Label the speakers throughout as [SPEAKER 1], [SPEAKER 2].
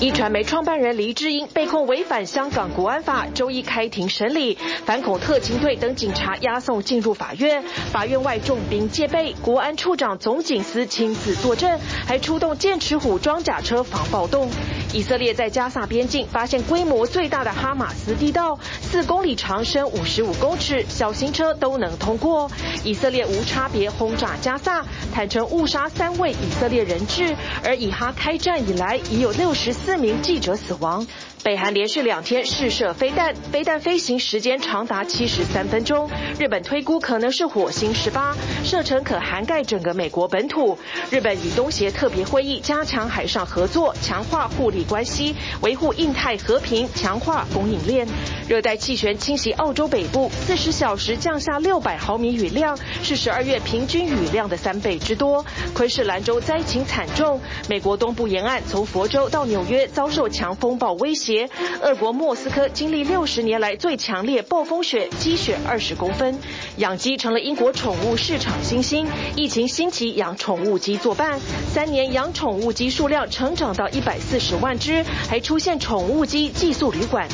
[SPEAKER 1] 一传媒创办人黎智英被控违反香港国安法，周一开庭审理，反恐特勤队等警察押送进入法院，法院外重兵戒备，国安处长总警司亲自坐镇，还出动剑齿虎装甲车防暴动。以色列在加萨边境发现规模最大的哈马斯地道，四公里长，深五十五公尺，小型车都能通过。以色列无差别轰炸加萨，坦承误杀三位以色列人质，而以哈开战以来已有六十四。名记者死亡。北韩连续两天试射飞弹，飞弹飞行时间长达七十三分钟。日本推估可能是火星十八，射程可涵盖整个美国本土。日本与东协特别会议加强海上合作，强化互关系，维护印太和平，强化供应链。热带气旋侵袭澳洲北部，四十小时降下六百毫米雨量，是十二月平均雨量的三倍之多。昆士兰州灾情惨重，美国东部沿岸从佛州到纽约遭受强风暴威胁。俄国莫斯科经历六十年来最强烈暴风雪，积雪二十公分。养鸡成了英国宠物市场新兴，疫情兴起养宠物鸡作伴，三年养宠物鸡数量成长到一百四十万之，还出现宠物鸡寄宿旅馆。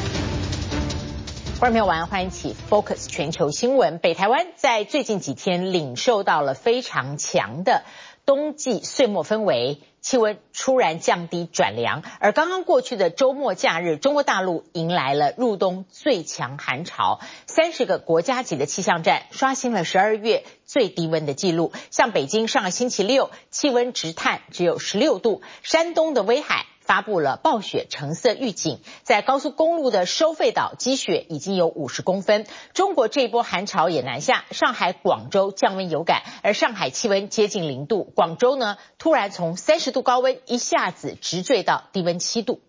[SPEAKER 2] 观众朋友晚，欢迎起 Focus 全球新闻。北台湾在最近几天领受到了非常强的冬季岁末氛围。气温突然降低转凉，而刚刚过去的周末假日，中国大陆迎来了入冬最强寒潮，三十个国家级的气象站刷新了十二月最低温的记录。像北京上个星期六气温直探只有十六度，山东的威海。发布了暴雪橙色预警，在高速公路的收费岛积雪已经有五十公分。中国这一波寒潮也南下，上海、广州降温有感，而上海气温接近零度，广州呢突然从三十度高温一下子直坠到低温七度。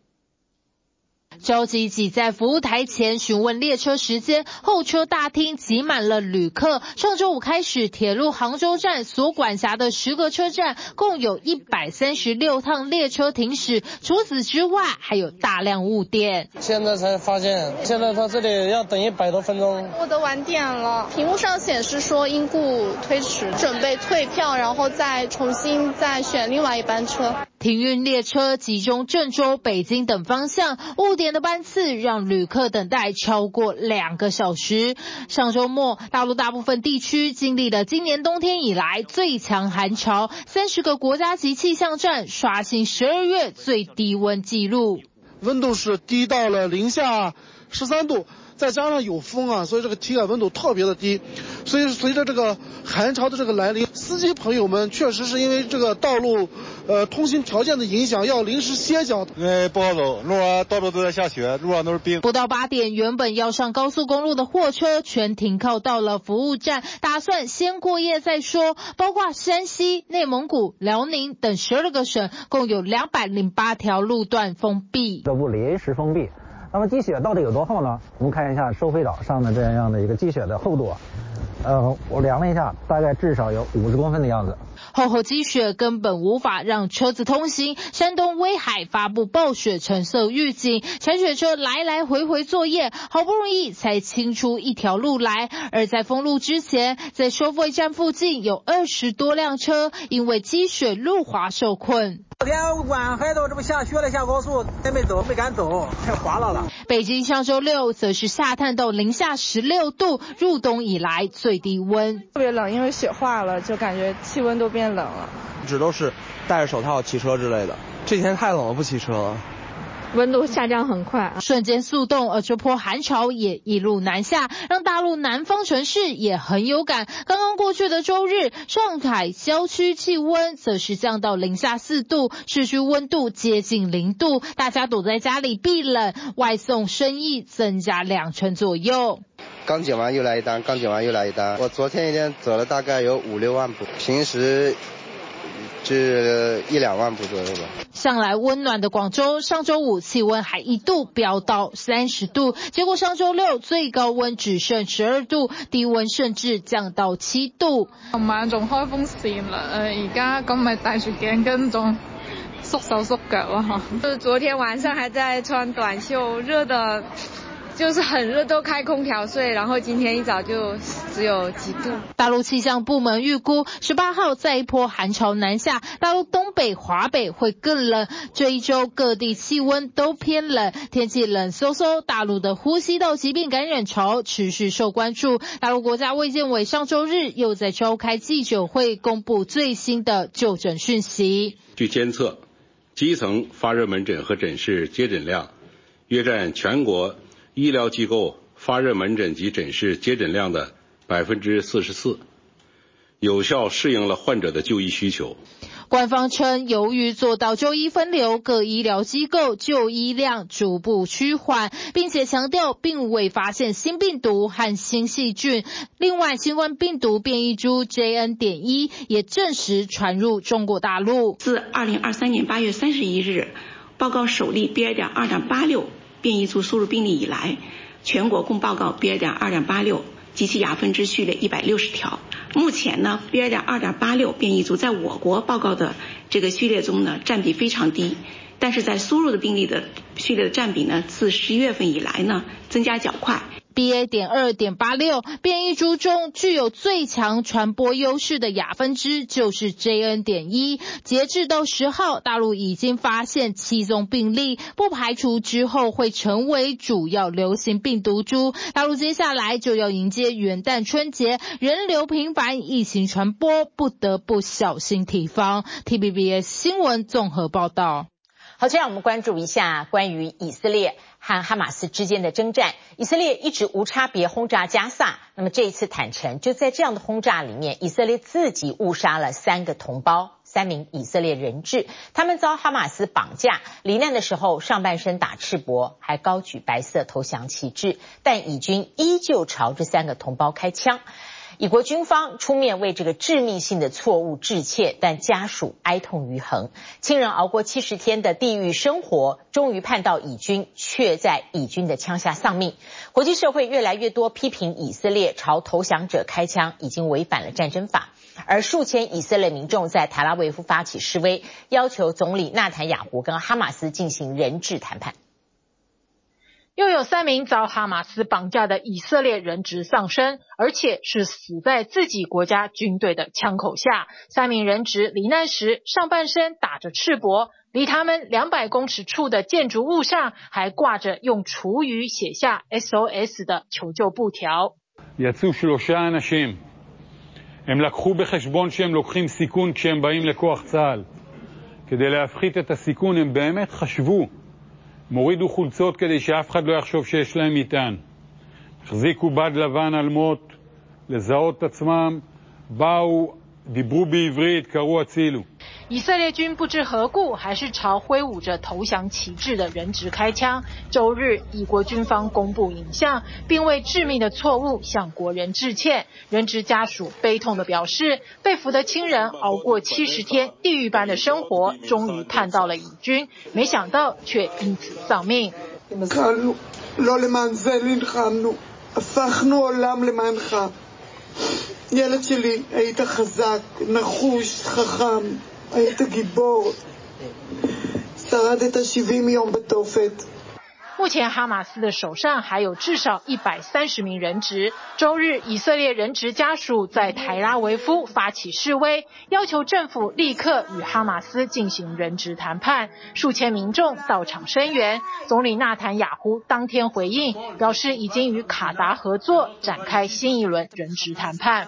[SPEAKER 3] 着急挤在服务台前询问列车时间，候车大厅挤满了旅客。上周五开始，铁路杭州站所管辖的十个车站，共有一百三十六趟列车停驶。除此之外，还有大量误点。
[SPEAKER 4] 现在才发现，现在他这里要等一百多分钟。
[SPEAKER 5] 我都晚点了，屏幕上显示说因故推迟，准备退票，然后再重新再选另外一班车。
[SPEAKER 3] 停运列车集中郑州、北京等方向，误点的班次让旅客等待超过两个小时。上周末，大陆大部分地区经历了今年冬天以来最强寒潮，三十个国家级气象站刷新十二月最低温记录，
[SPEAKER 6] 温度是低到了零下十三度。再加上有风啊，所以这个体感温度特别的低，所以随着这个寒潮的这个来临，司机朋友们确实是因为这个道路，呃，通行条件的影响，要临时歇
[SPEAKER 7] 脚。哎不好走，路上到处都在下雪，路上都是冰。
[SPEAKER 3] 不到八点，原本要上高速公路的货车全停靠到了服务站，打算先过夜再说。包括山西、内蒙古、辽宁等十二个省，共有两百零八条路段封闭。
[SPEAKER 8] 这不临时封闭。那么积雪到底有多厚呢？我们看一下收费岛上的这样的一个积雪的厚度，呃，我量了一下，大概至少有五十公分的样子。
[SPEAKER 3] 厚厚积雪根本无法让车子通行。山东威海发布暴雪橙色预警，铲雪车来来回回作业，好不容易才清出一条路来。而在封路之前，在收费站附近有二十多辆车因为积雪路滑受困。
[SPEAKER 9] 昨天晚黑都这不下雪了，下高速还没走，没敢走，太滑了了。
[SPEAKER 3] 北京上周六则是下探到零下十六度，入冬以来最低温。
[SPEAKER 10] 特别冷，因为雪化了，就感觉气温都变冷了。
[SPEAKER 11] 一直都是戴着手套骑车之类的，这几天太冷了，不骑车了。
[SPEAKER 10] 温度下降很快，
[SPEAKER 3] 瞬间速冻，而这波寒潮也一路南下，让大陆南方城市也很有感。刚刚过去的周日，上海郊区气温则是降到零下四度，市区温度接近零度，大家躲在家里避冷，外送生意增加两成左右。
[SPEAKER 12] 刚剪完又来一单，刚剪完又来一单。我昨天一天走了大概有五六万步，平时。是一两万步左右吧。
[SPEAKER 3] 向来温暖的广州，上周五气温还一度飙到三十度，结果上周六最高温只剩十二度，低温甚至降到七度。
[SPEAKER 10] 琴晚仲开风扇啦，诶，而家咁咪戴住颈巾仲缩手缩脚咯，哈。就是昨天晚上还在穿短袖，热的，就是很热，都开空调睡，然后今天一早就。
[SPEAKER 13] 只有几度。
[SPEAKER 3] 大陆气象部门预估，十八号再一波寒潮南下，大陆东北、华北会更冷。这一周各地气温都偏冷，天气冷飕飕，大陆的呼吸道疾病感染潮持续受关注。大陆国家卫健委上周日又在召开记者会，公布最新的就诊讯息。
[SPEAKER 14] 据监测，基层发热门诊和诊室接诊量约占全国医疗机构发热门诊及诊室接诊量的百分之四十四，有效适应了患者的就医需求。
[SPEAKER 3] 官方称，由于做到就医分流，各医疗机构就医量逐步趋缓，并且强调并未发现新病毒和新细菌。另外，新冠病毒变异株 JN 点一也证实传入中国大陆。
[SPEAKER 15] 自二零二三年八月三十一日报告首例 BA. 点二点八六变异株输入病例以来，全国共报告 BA. 点二点八六及其亚分支序列一百六十条。目前呢，BA. 点二点八六变异株在我国报告的这个序列中呢，占比非常低，但是在输入的病例的序列的占比呢，自十一月份以来呢，增加较快。
[SPEAKER 3] BA. 点二点八六变异株中具有最强传播优势的亚分支就是 JN. 点一。截至到十号，大陆已经发现七宗病例，不排除之后会成为主要流行病毒株。大陆接下来就要迎接元旦春节，人流频繁，疫情传播不得不小心提防。Tbbs 新闻综合报道。
[SPEAKER 2] 好，这样我们关注一下关于以色列和哈马斯之间的征战。以色列一直无差别轰炸加萨，那么这一次坦承，就在这样的轰炸里面，以色列自己误杀了三个同胞，三名以色列人质，他们遭哈马斯绑架，罹难的时候上半身打赤膊，还高举白色投降旗帜，但以军依旧朝这三个同胞开枪。以国军方出面为这个致命性的错误致歉，但家属哀痛于恒。亲人熬过七十天的地狱生活，终于盼到以军，却在以军的枪下丧命。国际社会越来越多批评以色列朝投降者开枪，已经违反了战争法。而数千以色列民众在塔拉维夫发起示威，要求总理纳坦雅胡跟哈马斯进行人质谈判。
[SPEAKER 16] 又有三名遭哈马斯绑架的以色列人质丧生，而且是死在自己国家军队的枪口下。三名人质罹难时，上半身打着赤膊，离他们两百公尺处的建筑物上还挂着用厨余写下 SOS 的求救布条。
[SPEAKER 17] מורידו חולצות כדי שאף אחד לא יחשוב שיש להם מטען. החזיקו בד לבן על מות, לזהות את עצמם, באו, דיברו בעברית, קראו הצילו.
[SPEAKER 16] 以色列军不知何故，还是朝挥舞着投降旗帜的人质开枪。周日，以国军方公布影像，并为致命的错误向国人致歉。人质家属悲痛地表示，被俘的亲人熬过七十天地狱般的生活，终于盼到了以军，没想到却因此丧命。היית גיבור. שרדת 70 יום בתופת. 目前，哈马斯的手上还有至少一百三十名人质。周日，以色列人质家属在台拉维夫发起示威，要求政府立刻与哈马斯进行人质谈判。数千民众到场声援。总理纳坦雅胡当天回应，表示已经与卡达合作，展开新一轮人质谈判。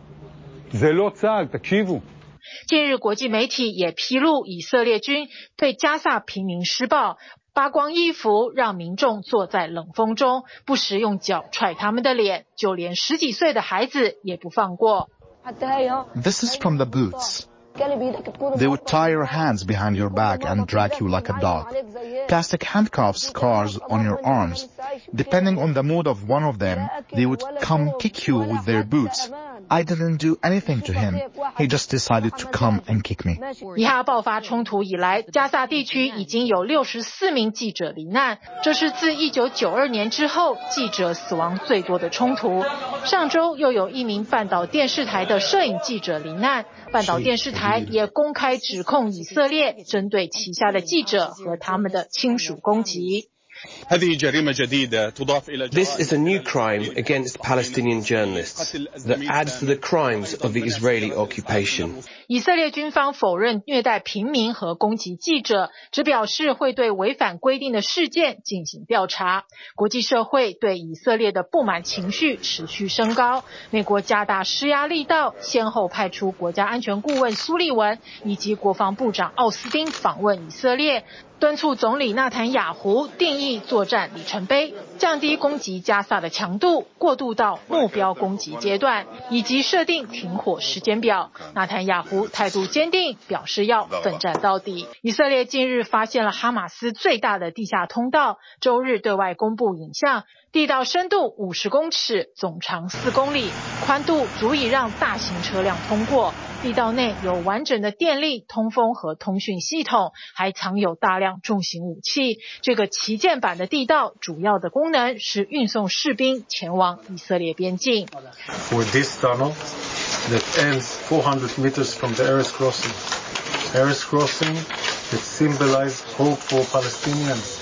[SPEAKER 16] 近日，国际媒体也披露，以色列军对加萨平民施暴，扒光衣服，让民众坐在冷风中，不时用脚踹他们的脸，就连十几岁的孩子也不放过。
[SPEAKER 18] This is from the boots. They would tie your hands behind your back and drag you like a dog. plastic handcuff scars on your arms. Depending on the mood of one of them, they would come kick you with their boots. I didn't do anything to him. He just decided to come and kick me.
[SPEAKER 16] 以哈爆发冲突以来，加萨地区已经有六十四名记者罹难，这是自一九九二年之后记者死亡最多的冲突。上周又有一名半岛电视台的摄影记者罹难，半岛电视台也公开指控以色列针对旗下的记者和他们的亲属攻击。
[SPEAKER 19] This is a new crime against Palestinian journalists that adds to the crimes of the Israeli occupation.
[SPEAKER 16] 以色列军方否认虐待平民和攻击记者，只表示会对违反规定的事件进行调查。国际社会对以色列的不满情绪持续升高，美国加大施压力道，先后派出国家安全顾问苏利文以及国防部长奥斯汀访问以色列。敦促总理纳坦雅胡定义作战里程碑，降低攻击加萨的强度，过渡到目标攻击阶段，以及设定停火时间表。纳坦雅胡态度坚定，表示要奋战到底。以色列近日发现了哈马斯最大的地下通道，周日对外公布影像。地道深度五十公尺，总长四公里，宽度足以让大型车辆通过。地道内有完整的电力、通风和通讯系统，还藏有大量重型武器。这个旗舰版的地道主要的功能是运送士兵前往以色列边境。
[SPEAKER 20] For this tunnel that ends 400 meters from the Erez crossing, Erez crossing that symbolize hope for Palestinians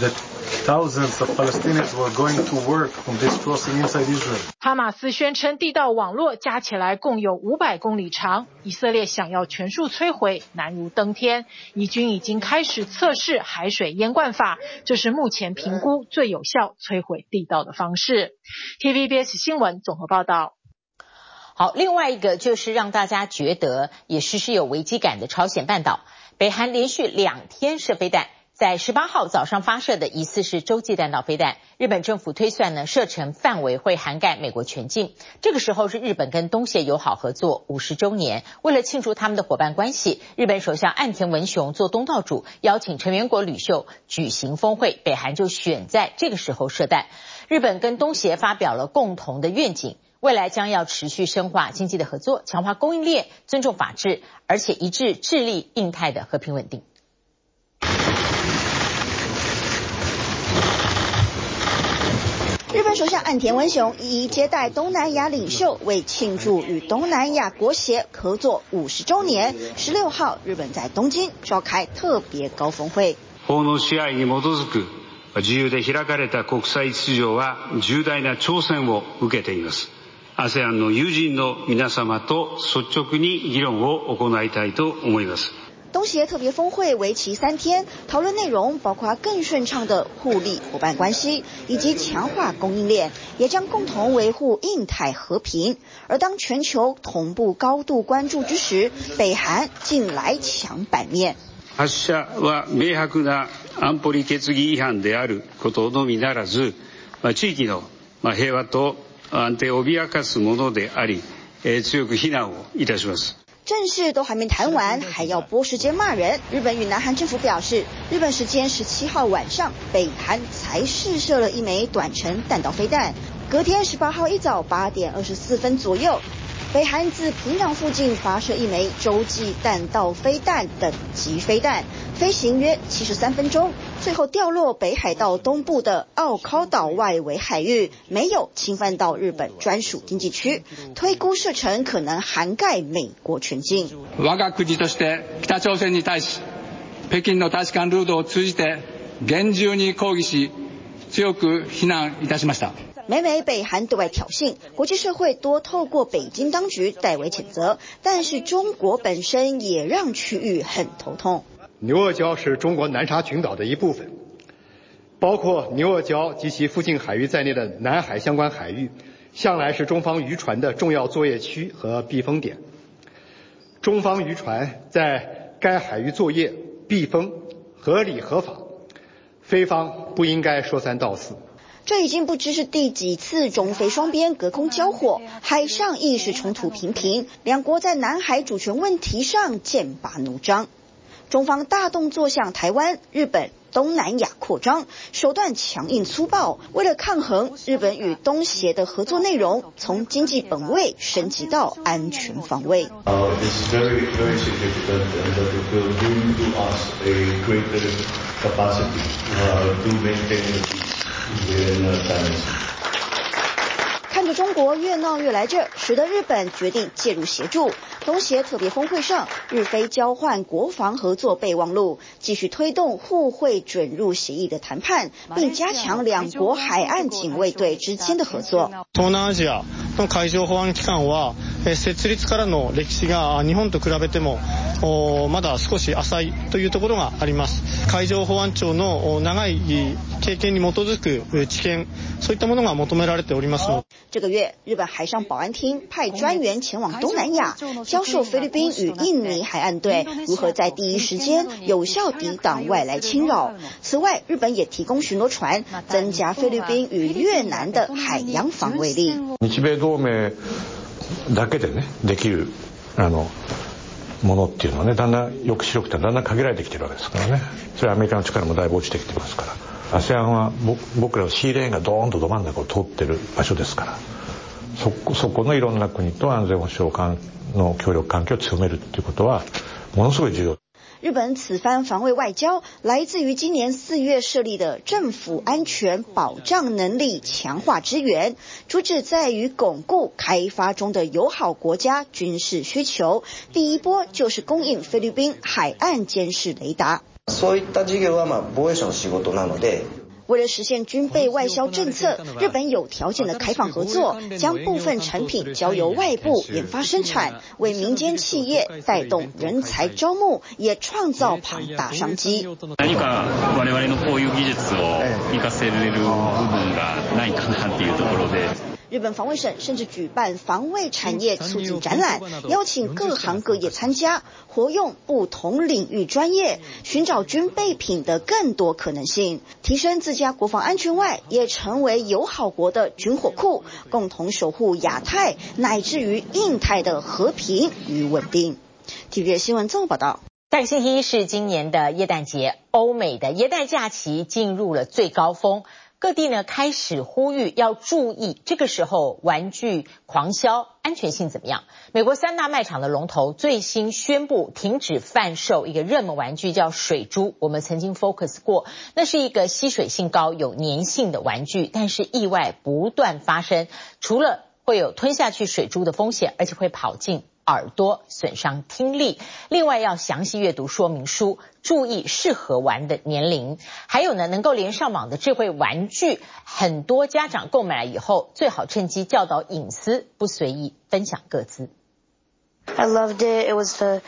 [SPEAKER 20] that Thousands of Palestinians were going to work from this crossing inside Israel.
[SPEAKER 16] 哈马斯宣称地道网络加起来共有五百公里长，以色列想要全数摧毁难如登天。以军已经开始测试海水淹灌法，这是目前评估最有效摧毁地道的方式。TVBS 新闻综合报道。
[SPEAKER 2] 好，另外一个就是让大家觉得也时时有危机感的朝鲜半岛，北韩连续两天射飞弹。在十八号早上发射的疑似是洲际弹道飞弹，日本政府推算呢，射程范围会涵盖美国全境。这个时候是日本跟东协友好合作五十周年，为了庆祝他们的伙伴关系，日本首相岸田文雄做东道主，邀请成员国领袖举行峰会，北韩就选在这个时候射弹。日本跟东协发表了共同的愿景，未来将要持续深化经济的合作，强化供应链，尊重法治，而且一致致力印太的和平稳定。
[SPEAKER 21] 日本首相岸田文雄一一接待东南亚领袖，为庆祝与东南亚国协合作五十周年，十六号日本在东京召开特别高峰会。
[SPEAKER 15] 法の支配に基づく自由で开かれた国际秩序は重大な挑战を受けています。ASEAN の友人の皆様と率直に议论を行いたいと思います。
[SPEAKER 21] 东协特别峰会为期三天，讨论内容包括更顺畅的互利伙伴关系，以及强化供应链，也将共同维护印太和平。而当全球同步高度关注之时，北韩竟来抢版面。
[SPEAKER 15] 発射は明白な安保理决议违反であることのみならず、地域の平和と安定を胁かすものであり、强く非难をいたします。
[SPEAKER 21] 正事都还没谈完，还要拨时间骂人。日本与南韩政府表示，日本时间十七号晚上，北韩才试射了一枚短程弹道飞弹。隔天十八号一早八点二十四分左右，北韩自平壤附近发射一枚洲际弹道飞弹等级飞弹，飞行约七十三分钟。最后掉落北海道东部的奥尻岛外围海域，没有侵犯到日本专属经济区。推估射程可能涵盖美国全境。
[SPEAKER 22] 我が国として北朝鲜に対し、北京の大使馆ルートを通じて严重に抗议し、强く非难いたしました。
[SPEAKER 21] 每每北韩对外挑衅，国际社会多透过北京当局代为谴责，但是中国本身也让区域很头痛。
[SPEAKER 23] 牛轭礁是中国南沙群岛的一部分，包括牛轭礁及其附近海域在内的南海相关海域，向来是中方渔船的重要作业区和避风点。中方渔船在该海域作业避风合理合法，菲方不应该说三道四。
[SPEAKER 21] 这已经不知是第几次中菲双边隔空交火，海上意识冲突频频，两国在南海主权问题上剑拔弩张。中方大动作向台湾、日本、东南亚扩张，手段强硬粗暴。为了抗衡，日本与东协的合作内容从经济本位升级到安全防卫。看着中国越闹越来劲，使得日本决定介入协助。东协特别峰会上，日菲交换国防合作备忘录，继续推动互惠准入协议的谈判，并加强两国海岸警卫队之间的合作。
[SPEAKER 24] 东南亚の海上保安机関は设立からの历史が日本と比べてもまだ少し浅いというところがあります。海上保安庁の长い经验に基づく知见，そういったものが求められております。
[SPEAKER 21] 这个月，日本海上保安厅派专员前往东南亚。教授菲律宾与印尼海岸队如何在第一时间有效抵挡外来侵扰。此外，日本也提供巡逻船，增加菲律宾与越南的海洋防卫力。
[SPEAKER 25] 日米同盟だけでねできるあのものっていうのはねだんだん抑止力ってだんだん限られてきてるわけですからね。それはアメリカの力もだいぶ落ちてきてますから。ASEAN は仆らのシーレーンがドーンとど真ん中を通ってる场所ですから。そこそこのいろんな国と安全保障の协力関系を强めるっていうことはものすごい重要。
[SPEAKER 21] 日本此番防卫外交来自于今年四月设立的政府安全保障能力强化支援，主旨在于巩固开发中的友好国家军事需求。第一波就是供应菲律宾海岸监视雷达。
[SPEAKER 19] そういった事业はまあ防卫省の仕事なので。
[SPEAKER 21] 为了实现军备外销政策，日本有条件的开放合作，将部分产品交由外部研发生产，为民间企业带动人才招募，也创造庞大商机。
[SPEAKER 26] 何か我々のこういう技术を生かせれる部分がないかなっていうところで。
[SPEAKER 21] 日本防卫省甚至举办防卫产业促进展览，邀请各行各业参加，活用不同领域专业，寻找军备品的更多可能性，提升自家国防安全外，也成为友好国的军火库，共同守护亚太乃至于印太的和平与稳定。TVB 新闻综合报道。
[SPEAKER 2] 下个星期一是今年的耶诞节，欧美的耶诞假期进入了最高峰。 各地呢开始呼吁要注意，这个时候玩具狂销安全性怎么样？美国三大卖场的龙头最新宣布停止贩售一个热门玩具，叫水珠。我们曾经 focus 过，那是一个吸水性高、有粘性的玩具，但是意外不断发生，除了会有吞下去水珠的风险，而且会跑进耳朵损伤听力，另外要详细阅读说明书，注意适合玩的年龄。还有呢，能够连上网的智慧玩具，很多家长购买以后，最好趁机教导隐私，不随意分享各自。
[SPEAKER 27] I loved it. It was the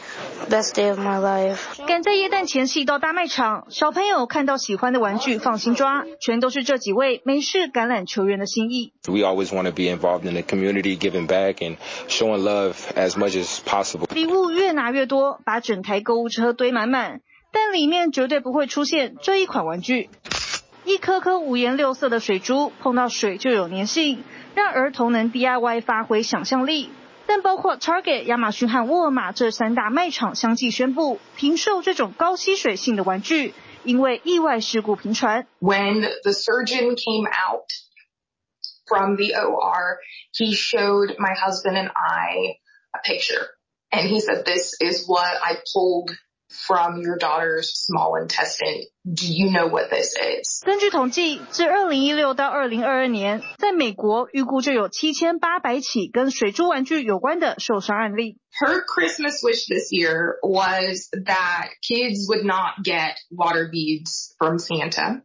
[SPEAKER 27] best day of my life.
[SPEAKER 28] 赶在耶诞前夕到大卖场，小朋友看到喜欢的玩具放心抓，全都是这几位美式橄榄球员的心意。
[SPEAKER 29] We always want to be involved in the community, giving back and showing love as much as possible.
[SPEAKER 28] 礼物越拿越多，把整台购物车堆满满，但里面绝对不会出现这一款玩具。一颗颗五颜六色的水珠，碰到水就有粘性，让儿童能 DIY 发挥想象力。但包括 Target、亚马逊和沃尔玛这三大卖场相继宣布停售这种高吸水性的玩具，因为意外事故频传。
[SPEAKER 30] When the surgeon came out from the OR, he showed my husband and I a picture, and he said, "This is what I pulled from your daughter's small intestine. Do you know what this is?"
[SPEAKER 28] 根据统计，自2016到2022年，在美国预估就有7800起跟水珠玩具有关的受伤案例。
[SPEAKER 30] Her Christmas wish this year was that kids would not get water beads from Santa.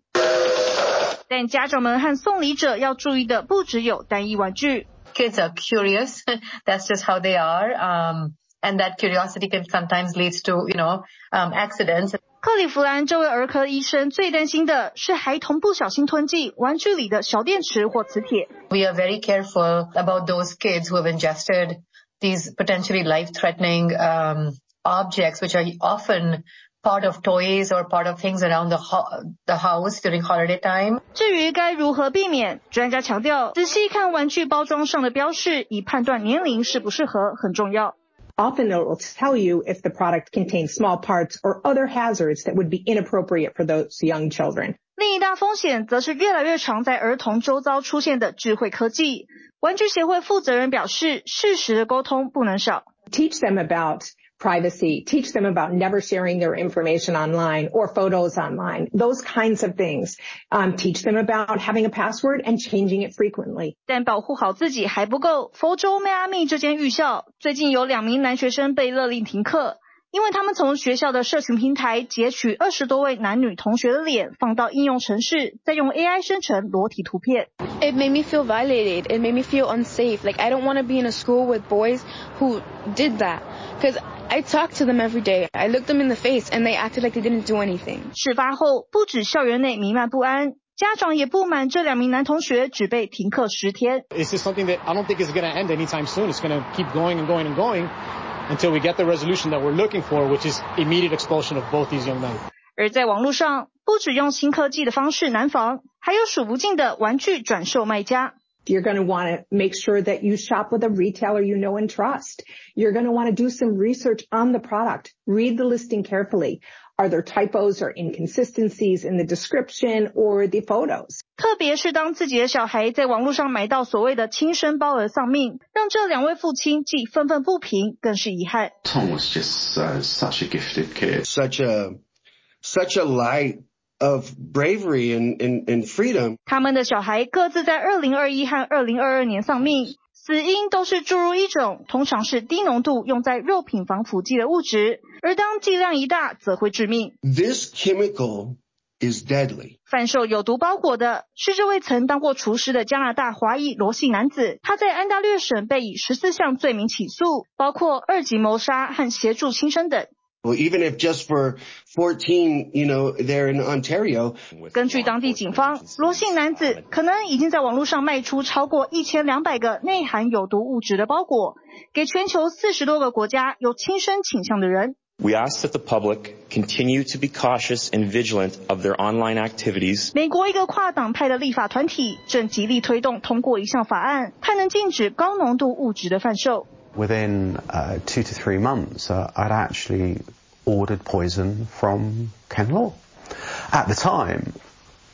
[SPEAKER 28] 但家长们和送礼者要注意的不只有单一玩具。
[SPEAKER 31] Kids are curious. That's just how they are. Um, and that curiosity can sometimes lead to, you know, um, accidents.
[SPEAKER 28] 克里夫兰这位儿科医生最担心的是孩童不小心吞进玩具里的小电池或磁铁。
[SPEAKER 31] We are very careful about those kids who have ingested these potentially life-threatening um, objects, which are often part of toys or part of things around the, ho the house during holiday time.
[SPEAKER 28] 至于该如何避免，专家强调，仔细看玩具包装上的标示，以判断年龄适不适合很重要。
[SPEAKER 32] Often it will tell you if the product contains small parts or other hazards that would be inappropriate for those young children.
[SPEAKER 28] 另一大风险则是越来越常在儿童周遭出现的智慧科技。玩具协会负责人表示，适时的沟通不能少。
[SPEAKER 32] Teach them about privacy, teach them about never sharing their information online or photos online, those kinds of things. Um, teach them about having a password and changing it frequently.
[SPEAKER 28] 但保护好自己还不够。佛州迈阿密这间预校最近有两名男学生被勒令停课，因为他们从学校的社群平台截取二十多位男女同学的脸放到应用程式，再用 AI 生成裸体图片。
[SPEAKER 13] It made me feel violated. It made me feel unsafe. Like I don't want to be in a school with boys who did that. Because I talked to them every day. I looked them in the face and they acted like they didn't do anything.
[SPEAKER 28] 事发后，不止校园内弥漫不安，家长也不满这两名男同学只被停课十天。
[SPEAKER 33] This is something that I don't think is going to end anytime soon. It's going to keep going and going and going until we get the resolution that we're looking for, which is immediate expulsion of both these young men.
[SPEAKER 28] 而在网络上，不只用新科技的方式难防，还有数不尽的玩具转售卖家。
[SPEAKER 32] You're going to want to make sure that you shop with a retailer you know and trust. You're going to want to do some research on the product. Read the listing carefully. Are there typos or inconsistencies in the description or the photos?
[SPEAKER 28] 特别是当自己的小孩在网络上买到所谓的亲生胞儿丧命，让这两位父亲既愤愤不平，更是遗憾。
[SPEAKER 34] Tom was just uh, such a gifted kid.
[SPEAKER 35] Such a, such a light of bravery and, and, and freedom.
[SPEAKER 28] 他们的小孩各自在二零二一和二零二二年丧命，死因都是注入一种通常是低浓度用在肉品防腐剂的物质，而当剂量一大，则会致命。
[SPEAKER 35] This chemical is deadly.
[SPEAKER 28] 贩售有毒包裹的是这位曾当过厨师的加拿大华裔罗姓男子，他在安大略省被以十四项罪名起诉，包括二级谋杀和协助轻生等。
[SPEAKER 35] Well, even if just for 14, you know, there in Ontario.
[SPEAKER 28] 根据当地警方，罗姓男子可能已经在网络上卖出超过一千两百个内含有毒物质的包裹，给全球四十多个国家有轻生倾向的人。
[SPEAKER 36] We ask that the public continue to be cautious and vigilant of their online activities.
[SPEAKER 28] 美国一个跨党派的立法团体正极力推动通过一项法案，它能禁止高浓度物质的贩售。
[SPEAKER 19] Within uh, two to three months, uh, I'd actually ordered poison from Ken Law. At the time,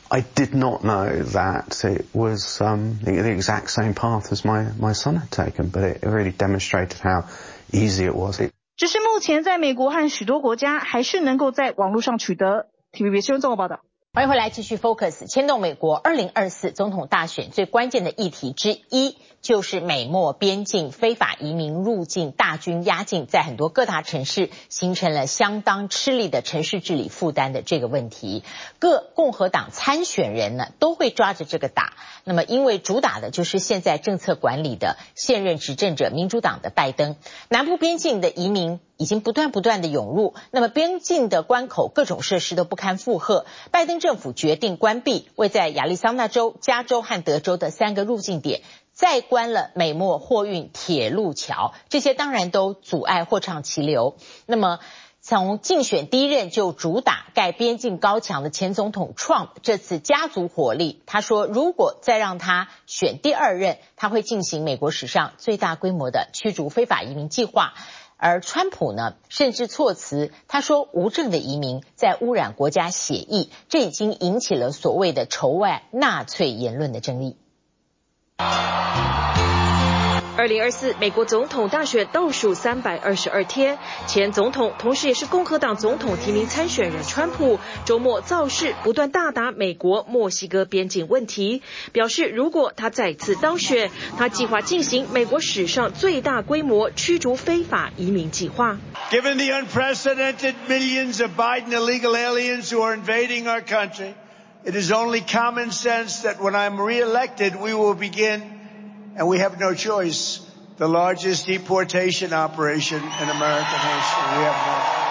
[SPEAKER 19] I did not know that it was um, the, the, exact same path as my, my son had taken, but it really demonstrated how easy it was. It
[SPEAKER 28] 只是目前在美国和许多国家还是能够在网络上取得。TVB 新闻综合报道。
[SPEAKER 2] 欢迎回来，继续 Focus。牵动美国二零二四总统大选最关键的议题之一， 就是美墨边境非法移民入境大军压境，在很多各大城市形成了相当吃力的城市治理负担的这个问题。各共和党参选人呢都会抓着这个打。那么，因为主打的就是现在政策管理的现任执政者民主党的拜登，南部边境的移民已经不断不断的涌入，那么边境的关口各种设施都不堪负荷，拜登政府决定关闭位在亚利桑那州、加州和德州的三个入境点，再关了美墨货运铁路桥，这些当然都阻碍货畅其流。那么，从竞选第一任就主打盖边境高墙的前总统 Trump 这次家族火力，他说如果再让他选第二任，他会进行美国史上最大规模的驱逐非法移民计划。而川普呢，甚至措辞，他说无证的移民在污染国家血液，这已经引起了所谓的仇外纳粹言论的争议。
[SPEAKER 1] 二零二四美国总统大选倒数三百二十二天，前总统同时也是共和党总统提名参选人川普周末造势，不断大打美国墨西哥边境问题，表示如果他再次当选，他计划进行美国史上最大规模驱逐非法移民计划。
[SPEAKER 37] Given the unprecedented millions of Biden illegal aliens who are invading our country, it is only common sense that when I'm reelected, we will begin. And we have no choice. The largest deportation operation in American history. We have no.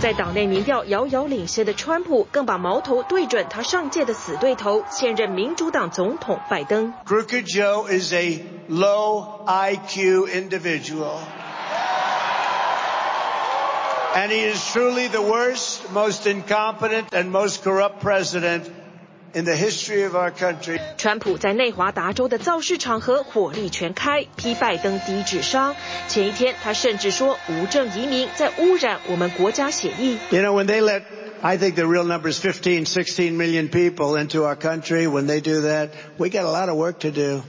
[SPEAKER 1] 在党内民调遥遥领先的川普，更把矛头对准他上届的死对头，现任民主党总统拜登。
[SPEAKER 37] Crooked Joe is a low IQ individual. And he is truly the worst, most incompetent, and most corrupt president in the history of our country.
[SPEAKER 1] 川普在内华达州的造势场合火力全开，批拜登低智商。前一天，他甚至说无证移民在污染我们国家血液。
[SPEAKER 37] You know, when they let, I think the real number is 15, 16 million people into our country. When they do that, we got a lot of work to do.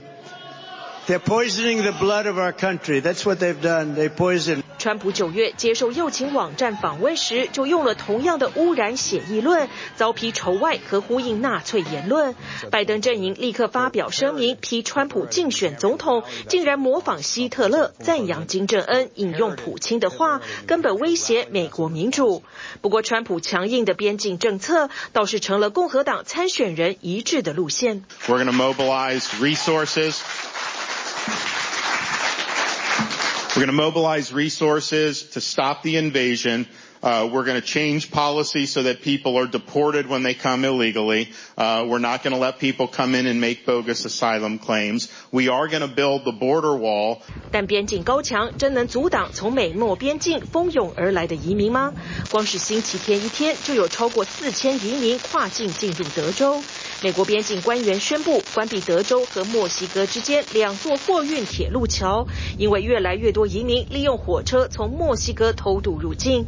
[SPEAKER 37] They're poisoning the blood of our country. That's what they've done. They poison.
[SPEAKER 1] 川普九月接受右倾网站访问时，就用了同样的污染写议论，遭批仇外和呼应纳粹言论。拜登阵营立刻发表声明，批川普竞选总统竟然模仿希特勒，赞扬金正恩，引用普京的话，根本威胁美国民主。不过，川普强硬的边境政策倒是成了共和党参选人一致的路线。
[SPEAKER 38] We're going to mobilize resources. We're going to mobilize resources to stop the invasion. Uh, we're going to change policy so that people are deported when they come illegally. Uh, we're not going to let people come in and make bogus asylum claims. We are going to build the border wall.
[SPEAKER 1] 但边境高墙真能阻挡从美墨边境蜂拥而来的移民吗？光是星期天一天就有超过四千移民跨境进入德州。 美国边境官员宣布关闭德州和墨西哥之间两座货运铁路桥，因为越来越多移民利用火车从墨西哥偷渡入境。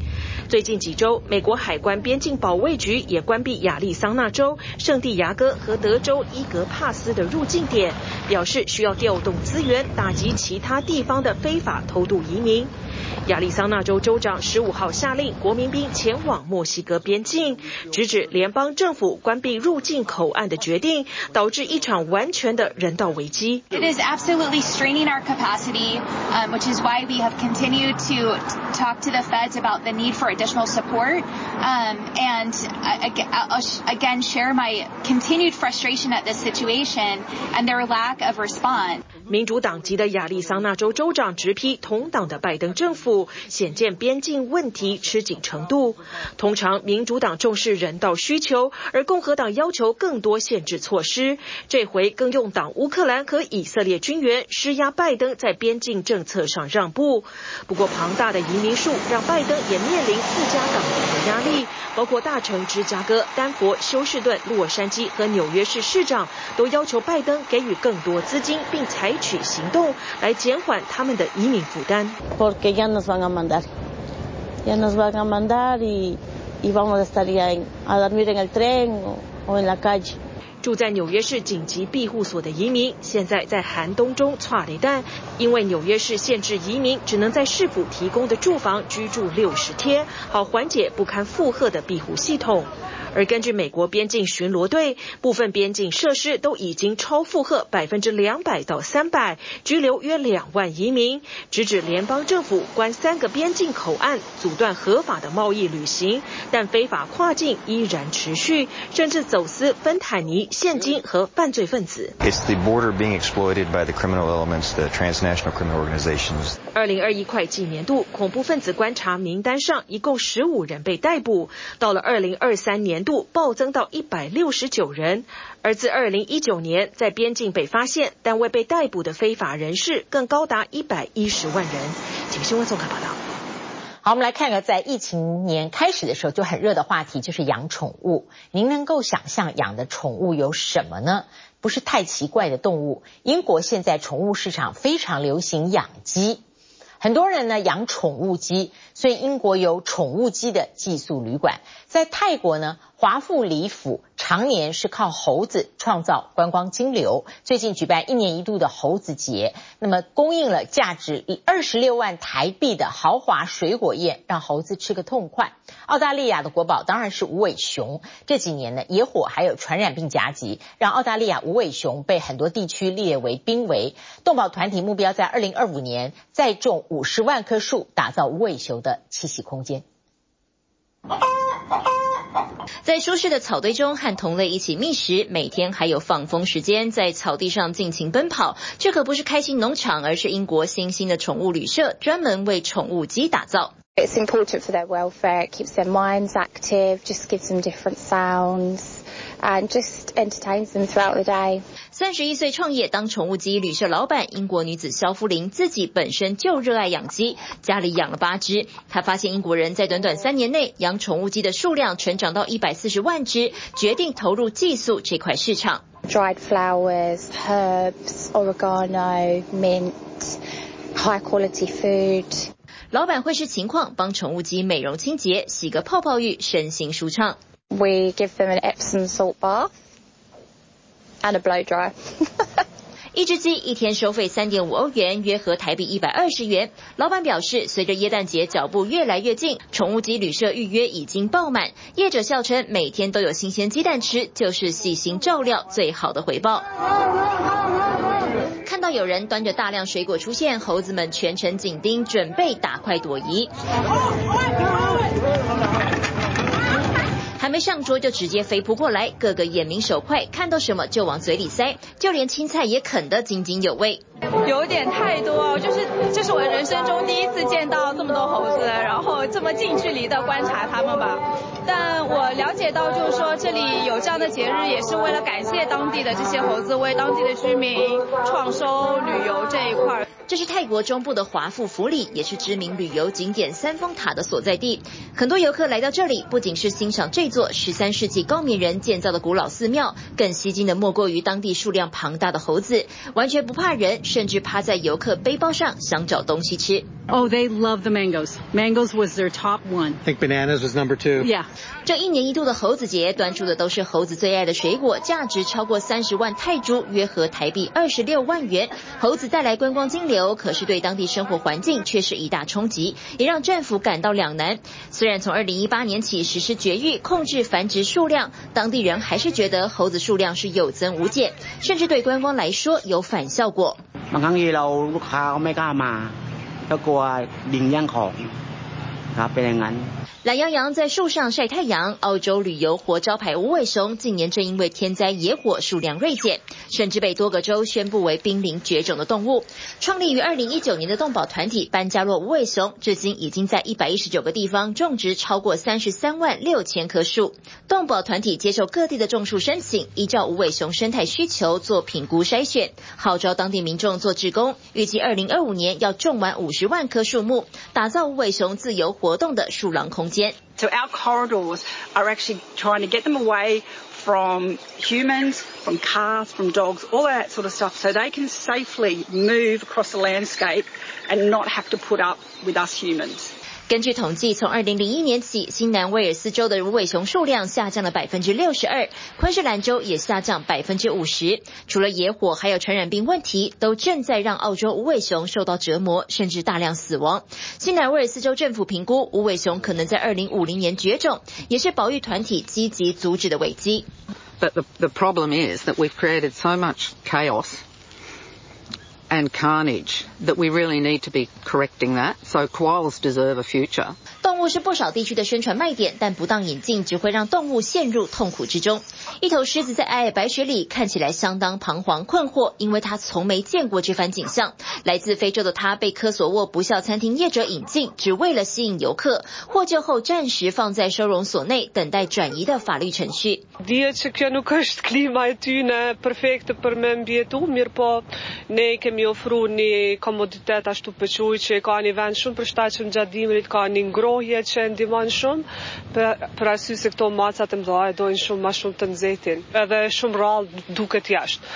[SPEAKER 1] 最近几周，美国海关边境保卫局也关闭亚利桑那州、圣地亚哥和德州伊格帕斯的入境点，表示需要调动资源打击其他地方的非法偷渡移民。亚利桑那州州长十五号下令国民兵前往墨西哥边境，直指联邦政府关闭入境口岸的决定，导致一场完全的人道危机。
[SPEAKER 39] It is absolutely straining our capacity, um, which is why we have continued to talk to the feds about the need for additional support, um, and again share my continued frustration at this situation and their lack of response.
[SPEAKER 1] 民主党籍的亚利桑那州州长直批同党的拜登政府显见边境问题吃紧程度。通常民主党重视人道需求，而共和党要求更多限制措施。这回更用党乌克兰和以色列军援施压拜登在边境政策上让步。不过庞大的移民数让拜登也面临自家党员的压力，包括大城芝加哥、丹佛、休士顿、洛杉矶和纽约市市长都要求拜登给予更多资金，并采取行动来减缓他们的移民负担。住在纽约市紧急庇护所的移民，现在在寒冬中剉咧等，因为纽约市限制移民只能在市府提供的住房居住六十天，好缓解不堪负荷的庇护系统。而根据美国边境巡逻队，部分边境设施都已经超负荷百分之两百到三百，拘留约两万移民，直指联邦政府关三个边境口岸，阻断合法的贸易旅行，但非法跨境依然持续，甚至走私芬坦尼、现金和犯罪分子。
[SPEAKER 40] It's the border being exploited by the criminal elements, the transnational criminal organizations.
[SPEAKER 1] 二零二一会计年度恐怖分子观察名单上一共十五人被逮捕，到了二零二三年度暴增到一百六十九人，而自二零一九年在边境被发现但未被逮捕的非法人士更高达一百一十万人。请新闻总台报道。
[SPEAKER 2] 好，我们来看个在疫情年开始的时候就很热的话题，就是养宠物。您能够想象养的宠物有什么呢？不是太奇怪的动物。英国现在宠物市场非常流行养鸡。很多人呢养宠物鸡，所以英国有宠物鸡的寄宿旅馆。在泰国呢，华富里府常年是靠猴子创造观光金流。最近举办一年一度的猴子节，那么供应了价值二十六万台币的豪华水果宴，让猴子吃个痛快。澳大利亚的国宝当然是无尾熊。这几年呢，野火还有传染病夹击，让澳大利亚无尾熊被很多地区列为濒危。动保团体目标在二零二五年再种五十万棵树，打造无尾熊的栖息空间。
[SPEAKER 41] 在舒适的草堆中和同类一起觅食，每天还有放风时间，在草地上尽情奔跑。这可不是开心农场，而是英国新兴的宠物旅社，专门为宠物鸡打造。
[SPEAKER 42] It's important for their welfare. It keeps their minds active, just gives them different sounds. And just entertains them throughout the day.
[SPEAKER 41] 三十一岁创业当宠物鸡旅社老板，英国女子肖芙琳自己本身就热爱养鸡，家里养了八只。她发现英国人在短短三年内养宠物鸡的数量成长到一百四十万只，决定投入寄宿这块市场。
[SPEAKER 42] Dried flowers, herbs, oregano, mint, high quality food.
[SPEAKER 41] 老板会视情况帮宠物鸡美容清洁，洗个泡泡浴，身心舒畅。
[SPEAKER 42] We give them an Epsom salt bath and a blow dry.
[SPEAKER 41] 一只鸡一天收费三点五欧元，约合台币一百二十元。老板表示，随着耶诞节脚步越来越近，宠物鸡旅社预约已经爆满。业者笑称，每天都有新鲜鸡蛋吃，就是细心照料最好的回报。看到有人端着大量水果出现，猴子们全程紧盯，准备打快朵颐。还没上桌就直接飞扑过来，个个眼明手快，看到什么就往嘴里塞，就连青菜也啃得津津有味。
[SPEAKER 13] 有点太多，就是这是我人生中第一次见到这么多猴子，然后这么近距离的观察它们吧。但我了解到，就是说这里有这样的节日，也是为了感谢当地的这些猴子，为当地的居民创收旅游这一块。
[SPEAKER 41] 这是泰国中部的华富府里，也是知名旅游景点三峰塔的所在地。很多游客来到这里，不仅是欣赏这座十三世纪高棉人建造的古老寺庙，更吸睛的莫过于当地数量庞大的猴子，完全不怕人，甚至趴在游客背包上想找东西吃。
[SPEAKER 43] Oh, they love the mangoes. Mangoes was their top one.
[SPEAKER 44] I think bananas was number two.
[SPEAKER 43] Yeah.
[SPEAKER 41] 这一年一度的猴子节，端出的都是猴子最爱的水果，价值超过三十万泰铢，约合台币二十六万元。猴子带来观光金流，可是对当地生活环境却是一大冲击，也让政府感到两难。虽然从二零一八年起实施绝育，控制繁殖数量，当地人还是觉得猴子数量是有增无减，甚至对观光来说有反效果。 บาง
[SPEAKER 19] ครั้งที่เราลูกค้าเขาไม่กล้ามาก็กลัวดิงแย่งของครับเป็นอย่างนั้น
[SPEAKER 41] 懒羊羊在树上晒太阳。澳洲旅游活招牌无尾熊近年正因为天灾野火数量锐减，甚至被多个州宣布为濒临绝种的动物。创立于二零一九年的动保团体班加洛无尾熊，至今已经在一百一十九个地方种植超过三十三万六千棵树。动保团体接受各地的种树申请，依照无尾熊生态需求做评估筛选，号召当地民众做志工，预计二零二五年要种完五十万棵树木，打造无尾熊自由活动的树廊空间。
[SPEAKER 45] So our corridors are actually trying to get them away from humans, from cars, from dogs, all that sort of stuff, so they can safely move across the landscape and not have to put up with us humans.
[SPEAKER 41] 根据统计，从二零零一年起，新南威尔斯州的无尾熊数量下降了百分之六十二，昆士兰州也下降百分之五十。除了野火，还有传染病问题，都正在让澳洲无尾熊受到折磨，甚至大量死亡。新南威尔斯州政府评估，无尾熊可能在二零五零年绝种，也是保育团体积极阻止的危机。
[SPEAKER 46] But the, the problem is that we've created so much chaos. And carnage that we really need to be correcting that. So koalas deserve a future.
[SPEAKER 41] 动物是不少地区的宣传卖点，但不当引进只会让动物陷入痛苦之中。一头狮子在皑皑白雪里看起来相当彷徨困惑，因为它从没见过这番景象。来自非洲的它被科索沃不肖餐厅业者引进，只为了吸引游客，获救后暂时放在收容所内，等待转移的法律程序。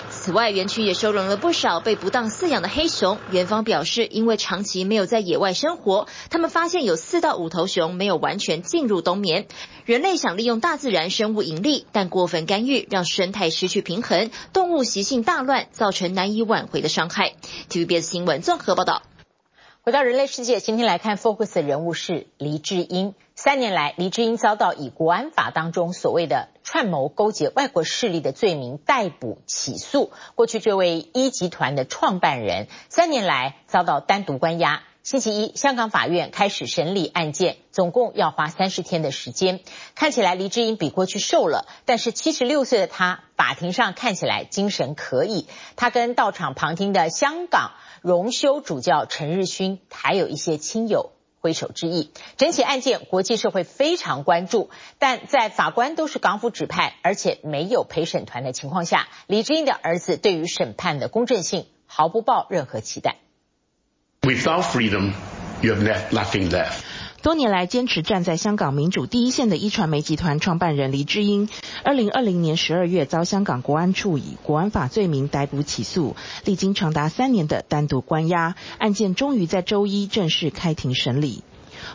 [SPEAKER 41] 此外，园区也收容了不少被不当饲养的黑熊。园方表示，因为长期没有在野外生活，他们发现有四到五头熊没有完全进入冬眠。人类想利用大自然生物盈利，但过分干预让生态失去平衡，动物习性大乱，造成难以挽回的伤害。TVBS 新闻综合报道。回到人类世界，今天来看 Focus 的人物是黎智英。三年来，黎智英遭到以国安法当中所谓的串谋勾结外国势力的罪名逮捕起诉。过去这位一集团的创办人，三年来遭到单独关押。星期一，香港法院开始审理案件，总共要花三十天的时间。看起来黎智英比过去瘦了，但是七十六岁的他，法庭上看起来精神可以。他跟到场旁听的香港荣休主教陈日勋，还有一些亲友。
[SPEAKER 2] 挥手致意。整起案件，国际社会非常关注，但在法官都是港府指派，而且没有陪审团的情况下，黎智英的儿子对于审判的公正性毫不抱任何期待。
[SPEAKER 47] Without freedom, you have nothing left.
[SPEAKER 48] 多年来坚持站在香港民主第一线的壹传媒集团创办人黎智英，二零二零年十二月遭香港国安处以国安法罪名逮捕起诉，历经长达三年的单独关押，案件终于在周一正式开庭审理。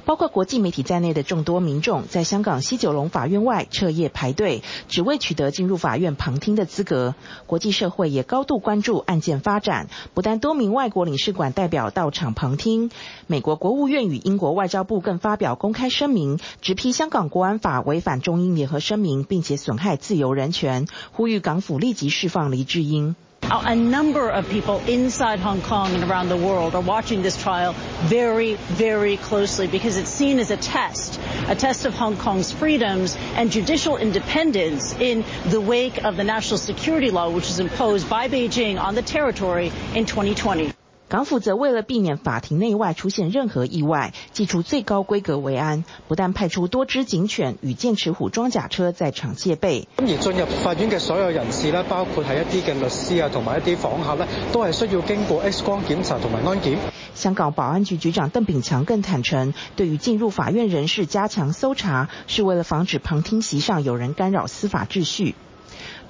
[SPEAKER 48] 包括国际媒体在内的众多民众，在香港西九龙法院外彻夜排队，只为取得进入法院旁听的资格。国际社会也高度关注案件发展，不但多名外国领事馆代表到场旁听，美国国务院与英国外交部更发表公开声明，直批香港国安法违反中英联合声明，并且损害自由人权，呼吁港府立即释放黎智英。
[SPEAKER 44] A number of people inside Hong Kong and around the world are watching this trial very, very closely because it's seen as a test, a test of Hong Kong's freedoms and judicial independence in the wake of the national security law, which was imposed by Beijing on the territory in 2020.
[SPEAKER 48] 港府则为了避免法庭内外出现任何意外，祭出最高规格维安，不但派出多支警犬与剑齿虎装甲车在场戒备。
[SPEAKER 49] 咁而进入法院嘅所有人士咧，包括系一啲嘅律师啊，同埋一啲访客咧，都系需要经过 X 光检查同埋安检。
[SPEAKER 48] 香港保安局局长邓炳强更坦承，对于进入法院人士加强搜查，是为了防止旁听席上有人干扰司法秩序。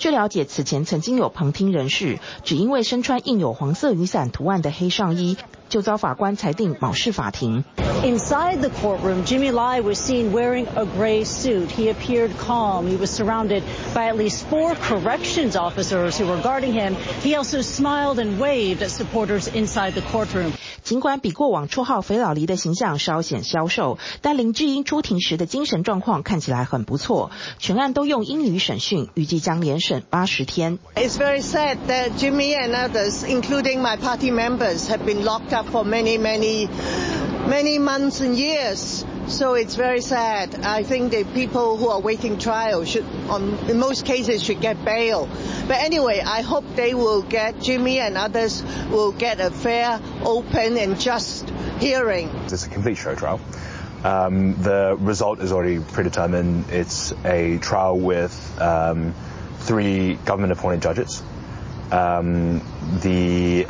[SPEAKER 48] 据了解，此前曾经有旁听人士，只因为身穿印有黄色雨伞图案的黑上衣，就遭法官裁定藐视法庭。
[SPEAKER 44] Inside the courtroom, Jimmy Lai was seen wearing a gray suit. He appeared calm. He was surrounded by at least four corrections officers who were guarding him. He also smiled and waved at supporters inside the courtroom.
[SPEAKER 48] 尽管比过往绰号“肥老黎”的形象稍显消瘦，但黎智英出庭时的精神状况看起来很不错。全案都用英语审讯，预计将连审八十天。
[SPEAKER 19] It's very sad that Jimmy and others, including my party members, have been locked up for many, many. Many months and years, so it's very sad. I think the people who are waiting trial should, on, in most cases, should get bail. But anyway, I hope they will get, Jimmy and others will get a fair, open and just hearing.
[SPEAKER 50] It's a complete show trial. Um, the result is already predetermined. It's a trial with um, three government-appointed judges. Um, the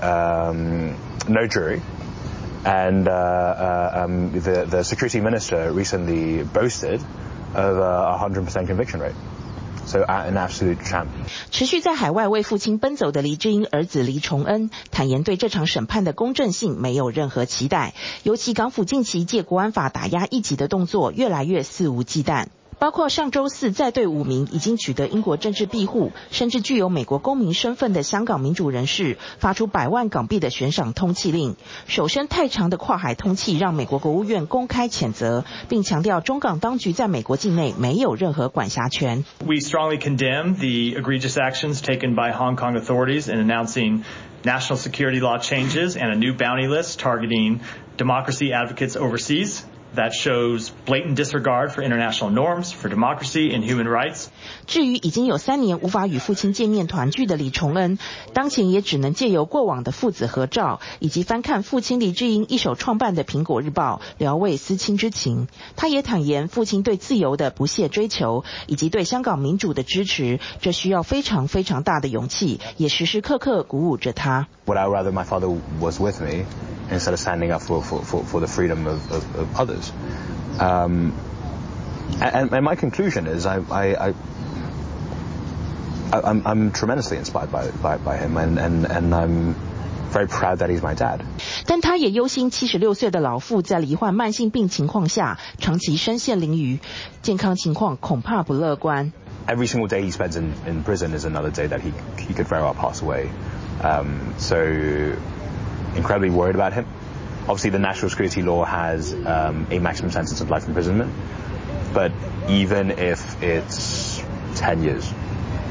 [SPEAKER 50] no jury. And uh, uh, um, the, the security minister recently boasted of a 100% conviction rate. So an absolute champ.
[SPEAKER 48] 持续在海外为父亲奔走的黎智英儿子黎崇恩坦言，对这场审判的公正性没有任何期待，尤其港府近期借国安法打压异己的动作越来越肆无忌惮。包括上周四再对五名已经取得英国政治庇护，甚至具有美国公民身份的香港民主人士发出百万港币的悬赏通缉令。手伸太长的跨海通缉让美国国务院公开谴责，并强调中港当局在美国境内没有任何管辖权。
[SPEAKER 51] We strongly condemn the egregious actions taken by Hong Kong authorities in announcing national security law changes and a new bounty list targeting democracy advocates overseas. That shows blatant disregard for international norms, for democracy and human rights.
[SPEAKER 48] 至于已经有三年无法与父亲见面团聚的黎崇恩，当前也只能借由过往的父子合照，以及翻看父亲黎智英一手创办的《苹果日报》，聊慰思亲之情。他也坦言，父亲对自由的不懈追求，以及对香港民主的支持，这需要非常非常大的勇气，也时时刻刻鼓舞着他。
[SPEAKER 50] Would I rather my father was with me instead of standing up for for for for the freedom of of of others? Um, and, and my conclusion is I, I, I, I'm, I'm tremendously inspired by, by, by him, and, and, and I'm very proud that he's my dad.
[SPEAKER 48] 但他也忧心七十六岁的老父在罹患慢性病情况下，长期身陷囹圄，健康情况恐怕不乐观。
[SPEAKER 50] Every single day he spends in, in prison is another day that he, he could very well pass away. Um, so incredibly worried about him. Obviously, the national security law has um, a maximum sentence of life imprisonment, but even if it's 10 years,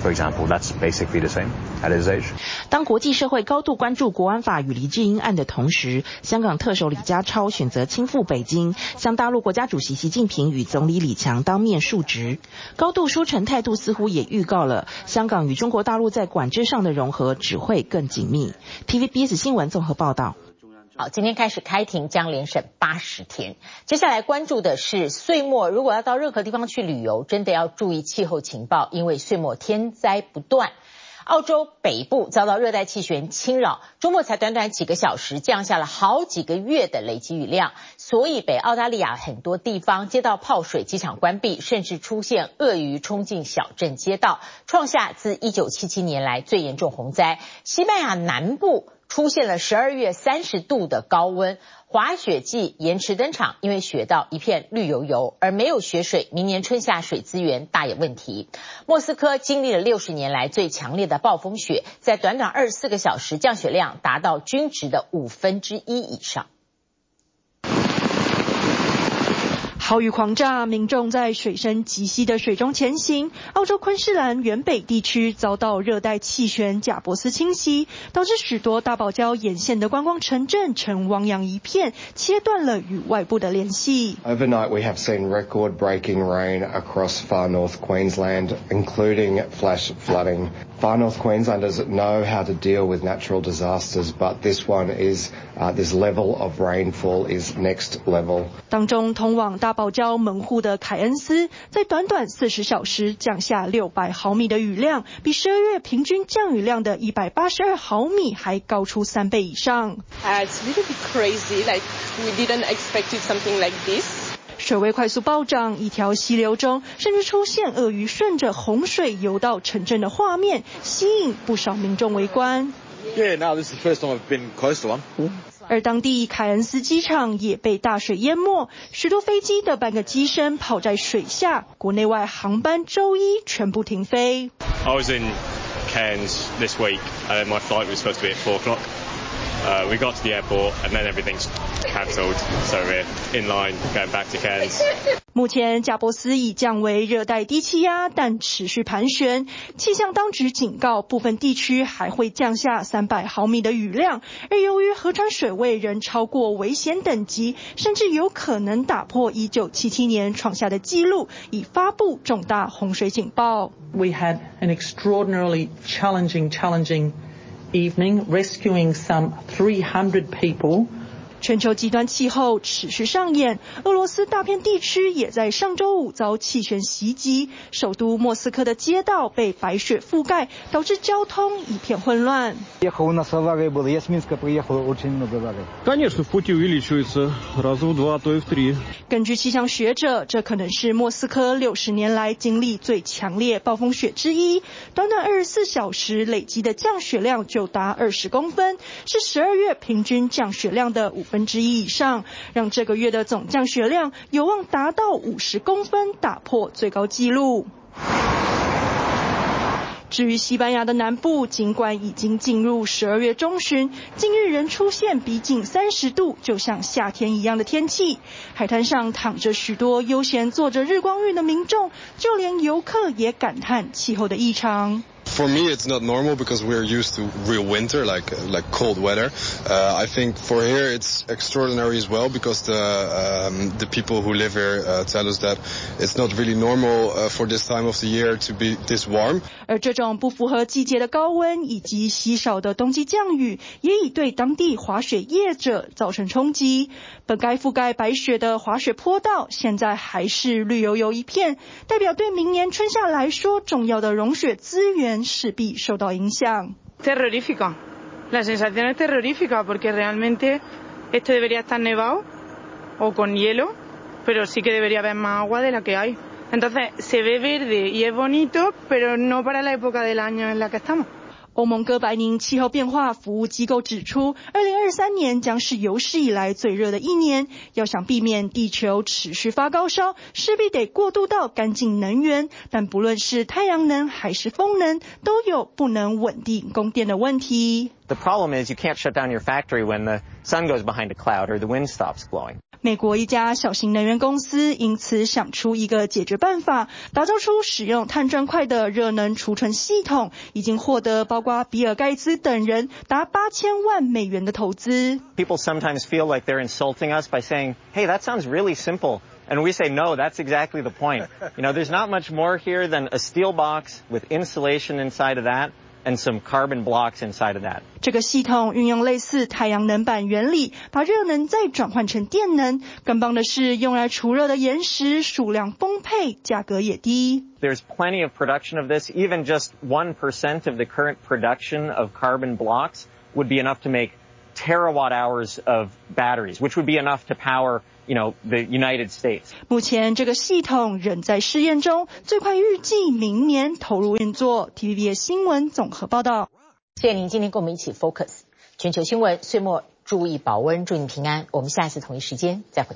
[SPEAKER 50] for example, that's basically the same at his age.
[SPEAKER 48] 当国际社会高度关注国安法与黎智英案的同时，香港特首李家超选择亲赴北京，向大陆国家主席习近平与总理李强当面述职，高度书承态度似乎也预告了香港与中国大陆在管制上的融合只会更紧密。TVBS 新闻综合报道。
[SPEAKER 2] 好，今天开始开庭将连审八十天。接下来关注的是岁末，如果要到任何地方去旅游，真的要注意气候情报，因为岁末天灾不断。澳洲北部遭到热带气旋侵扰，周末才短短几个小时降下了好几个月的累积雨量，所以北澳大利亚很多地方街道泡水，机场关闭，甚至出现鳄鱼冲进小镇街道，创下自1977年来最严重洪灾。西班牙南部。出现了十二月三十度的高温，滑雪季延迟登场，因为雪道一片绿油油，而没有雪水，明年春夏水资源大有问题。莫斯科经历了六十年来最强烈的暴风雪，在短短二十四个小时降雪量达到均值的五分之一以上。
[SPEAKER 52] 豪雨狂炸，民众在水深及膝的水中前行。澳洲昆士兰远北地区遭到热带气旋贾伯斯侵袭，导致许多大堡礁沿线的观光城镇呈汪洋一片，切断了与外部的联系。
[SPEAKER 53] Overnight, we have seen record-breaking rain across far north Queensland, including flash flooding. Far north Queenslanders know how to deal with natural disasters, but this one is, this level of rainfall is next level.
[SPEAKER 52] 当中通往大堡礁门户的凯恩斯，在短短四十小时降下六百毫米的雨量，比十二月平均降雨量的一百八十二毫米还高出三倍以上。
[SPEAKER 54] Uh, it's a little bit crazy, like we didn't expect something like this.
[SPEAKER 52] 水位快速暴涨，一条溪流中甚至出现鳄鱼顺着洪水游到城镇的画面，吸引不少民众围观。
[SPEAKER 55] Yeah, now this is the first time I've been close to one.
[SPEAKER 52] 而当地凯恩斯机场也被大水淹没，许多飞机的半个机身泡在水下，国内外航班周一全部停飞。
[SPEAKER 56] I was in Cairns this week, and my flight was supposed to be at four o'clock. Uh, we got to the airport and then everything's cancelled, so we're in line going back to Cairns.
[SPEAKER 52] 目前，贾伯斯已降为热带低气压，但持续盘旋。气象当局警告，部分地区还会降下三百毫米的雨量。而由于河川水位仍超过危险等级，甚至有可能打破一九七七年创下的纪录，已发布重大洪水警报。
[SPEAKER 57] We had an extraordinarily challenging, challenging. evening rescuing some 300 people
[SPEAKER 52] 全球极端气候持续上演，俄罗斯大片地区也在上周五遭气旋袭击，首都莫斯科的街道被白雪覆盖，导致交通一片混乱。根据气象学者，这可能是莫斯科六十年来经历最强烈暴风雪之一，短短二十四小时累积的降雪量就达二十公分，是十二月平均降雪量的五分之一以上，让这个月的总降雪量有望达到五十公分，打破最高纪录。至于西班牙的南部，尽管已经进入十二月中旬，近日仍出现逼近三十度，就像夏天一样的天气。海滩上躺着许多悠闲做着日光浴的民众，就连游客也感叹气候的异常。
[SPEAKER 58] For me, it's not normal because we're used to real winter, like like cold weather. Uh, I think for here it's extraordinary as well because the um, the people who live here uh, tell us that it's not really normal uh, for this time of the year to be this warm.
[SPEAKER 52] 而这种不符合季节的高温以及稀少的冬季降雨，也已对当地滑雪业者造成冲击。本该覆盖白雪的滑雪坡道，现在还是绿油油一片，代表对明年春夏来说重要的融雪资源。势必受到影响。
[SPEAKER 59] Terrorífica. La sensación es terrorífica porque realmente esto debería estar nevado o con hielo, pero sí que debería haber más agua de la que hay. Entonces se ve verde y es bonito, pero no para la época del año en la que estamos.
[SPEAKER 52] 欧盟哥白尼气候变化服务机构指出，二零二三年将是有史以来最热的一年。要想避免地球持续发高烧，势必得过渡到干净能源。但不论是太阳能还是风能，都有不能稳定供电的问题。
[SPEAKER 49] The problem is you can't shut down your factory when the sun goes behind a cloud or the wind stops blowing.
[SPEAKER 52] 美国一家小型能源公司因此想出一个解决办法，打造出使用碳砖块的热能储存系统，已经获得包括比尔盖茨等人达八千万美元的投资。
[SPEAKER 49] People sometimes feel like they're insulting us by saying, "Hey, that sounds really simple." And we say, "No, that's exactly the point. You know, there's not much more here than a steel box with insulation inside of that." and some carbon blocks inside of that.
[SPEAKER 52] 这个系统运用类似太阳能板原理，把热能再转换成电能。更棒的是，用来储热的岩石数量丰沛，价格也低。
[SPEAKER 49] There's plenty of production of this. Even just 1% of the current production of carbon blocks would be enough to make terawatt hours of batteries, which would be enough to power you know, the United States.
[SPEAKER 52] 目前这个系统仍在试验中，最快预计明年投入运作。TVBS 新闻综合报道。
[SPEAKER 2] 谢谢您今天跟我们一起 focus 全球新闻，岁末注意保温，祝您平安。我们下一次同一时间再会。